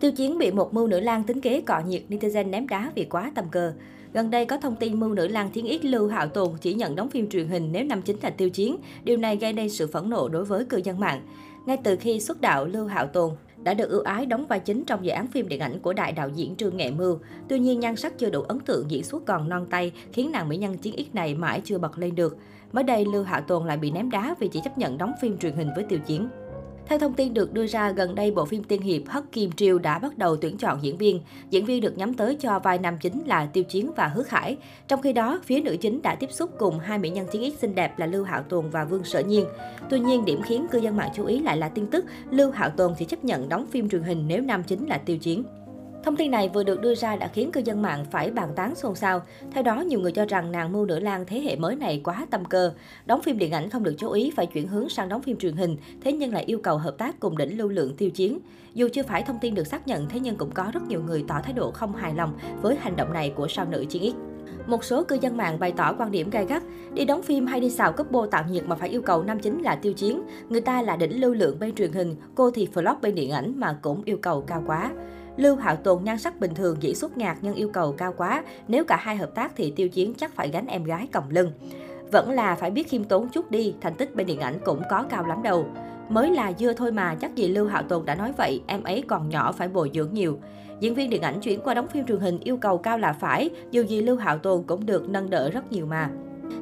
Tiêu Chiến bị một mưu nữ lang tính kế cọ nhiệt, netizen ném đá vì quá tầm cờ. Gần đây có thông tin mưu nữ lang thiên yết Lưu Hạo Tồn chỉ nhận đóng phim truyền hình nếu năm chính là Tiêu Chiến. Điều này gây nên sự phẫn nộ đối với cư dân mạng. Ngay từ khi xuất đạo, Lưu Hạo Tồn đã được ưu ái đóng vai chính trong dự án phim điện ảnh của đại đạo diễn Trương Nghệ Mưu. Tuy nhiên, nhan sắc chưa đủ ấn tượng diễn xuất còn non tay, khiến nàng mỹ nhân chiến ít này mãi chưa bật lên được. Mới đây, Lưu Hạo Tồn lại bị ném đá vì chỉ chấp nhận đóng phim truyền hình với Tiêu Chiến. Theo thông tin được đưa ra, gần đây bộ phim tiên hiệp Hắc Kim Triều đã bắt đầu tuyển chọn diễn viên. Diễn viên được nhắm tới cho vai nam chính là Tiêu Chiến và Hứa Khải. Trong khi đó, phía nữ chính đã tiếp xúc cùng hai mỹ nhân chiến x xinh đẹp là Lưu Hạo Tồn và Vương Sở Nhiên. Tuy nhiên, điểm khiến cư dân mạng chú ý lại là tin tức Lưu Hạo Tồn chỉ chấp nhận đóng phim truyền hình nếu nam chính là Tiêu Chiến. Thông tin này vừa được đưa ra đã khiến cư dân mạng phải bàn tán xôn xao. Theo đó, nhiều người cho rằng nàng mưu nữ lang thế hệ mới này quá tâm cơ. Đóng phim điện ảnh không được chú ý phải chuyển hướng sang đóng phim truyền hình, thế nhưng lại yêu cầu hợp tác cùng đỉnh lưu lượng tiêu chiến. Dù chưa phải thông tin được xác nhận, thế nhưng cũng có rất nhiều người tỏ thái độ không hài lòng với hành động này của sao nữ chiến X. Một số cư dân mạng bày tỏ quan điểm gay gắt, đi đóng phim hay đi xào cấp bô tạo nhiệt mà phải yêu cầu nam chính là tiêu chiến. Người ta là đỉnh lưu lượng bên truyền hình, cô thì vlog bên điện ảnh mà cũng yêu cầu cao quá. Lưu Hạo Tồn nhan sắc bình thường diễn xuất ngạc nhưng yêu cầu cao quá. Nếu cả hai hợp tác thì Tiêu Chiến chắc phải gánh em gái còng lưng. Vẫn là phải biết khiêm tốn chút đi, thành tích bên điện ảnh cũng có cao lắm đâu. Mới là dưa thôi mà, chắc gì Lưu Hạo Tồn đã nói vậy, em ấy còn nhỏ phải bồi dưỡng nhiều. Diễn viên điện ảnh chuyển qua đóng phim truyền hình yêu cầu cao là phải, dù gì Lưu Hạo Tồn cũng được nâng đỡ rất nhiều mà.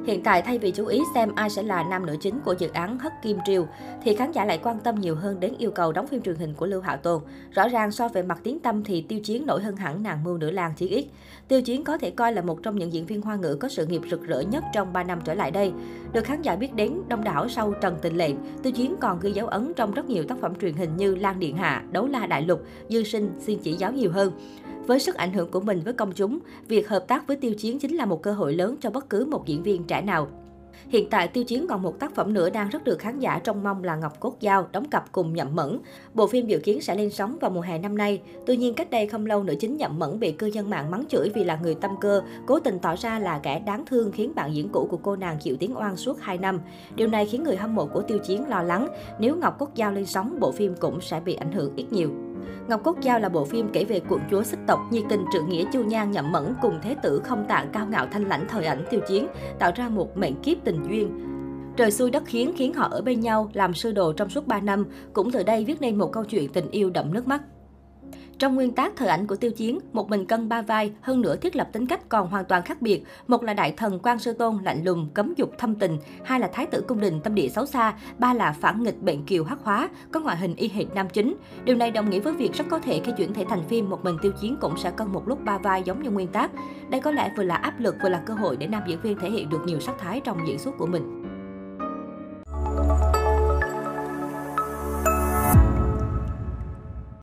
Hiện tại thay vì chú ý xem ai sẽ là nam nữ chính của dự án Hất Kim Triều, thì khán giả lại quan tâm nhiều hơn đến yêu cầu đóng phim truyền hình của Lưu Hạo Tồn. Rõ ràng so về mặt tiếng tâm thì Tiêu Chiến nổi hơn hẳn nàng mưu nữ lang chỉ ít. Tiêu Chiến có thể coi là một trong những diễn viên hoa ngữ có sự nghiệp rực rỡ nhất trong 3 năm trở lại đây. Được khán giả biết đến đông đảo sau Trần Tình Lệnh, Tiêu Chiến còn ghi dấu ấn trong rất nhiều tác phẩm truyền hình như Lan Điện Hạ, Đấu La Đại Lục, Dư Sinh, Xin chỉ giáo nhiều hơn. Với sức ảnh hưởng của mình với công chúng, việc hợp tác với Tiêu Chiến chính là một cơ hội lớn cho bất cứ một diễn viên trẻ nào. Hiện tại Tiêu Chiến còn một tác phẩm nữa đang rất được khán giả trông mong là Ngọc Cốt Giao đóng cặp cùng Nhậm Mẫn. Bộ phim dự kiến sẽ lên sóng vào mùa hè năm nay. Tuy nhiên cách đây không lâu nữ chính Nhậm Mẫn bị cư dân mạng mắng chửi vì là người tâm cơ, cố tình tỏ ra là kẻ đáng thương khiến bạn diễn cũ của cô nàng chịu tiếng oan suốt 2 năm. Điều này khiến người hâm mộ của Tiêu Chiến lo lắng, nếu Ngọc Cốt Giao lên sóng, bộ phim cũng sẽ bị ảnh hưởng ít nhiều. Ngọc Cốt Giao là bộ phim kể về quận chúa xích tộc, nhiệt tình trượng nghĩa chu nhan nhậm mẫn cùng thế tử không tạng cao ngạo thanh lãnh thời ảnh tiêu chiến, tạo ra một mệnh kiếp tình duyên. Trời xui đất khiến khiến họ ở bên nhau, làm sư đồ trong suốt 3 năm, cũng từ đây viết nên một câu chuyện tình yêu đậm nước mắt. Trong nguyên tác thời ảnh của Tiêu Chiến, một mình cân ba vai, hơn nữa thiết lập tính cách còn hoàn toàn khác biệt. Một là đại thần quan sư tôn lạnh lùng, cấm dục thâm tình, hai là thái tử cung đình tâm địa xấu xa, ba là phản nghịch bệnh kiều hắc hóa, có ngoại hình y hệt nam chính. Điều này đồng nghĩa với việc rất có thể khi chuyển thể thành phim, một mình Tiêu Chiến cũng sẽ cân một lúc ba vai giống như nguyên tác. Đây có lẽ vừa là áp lực vừa là cơ hội để nam diễn viên thể hiện được nhiều sắc thái trong diễn xuất của mình.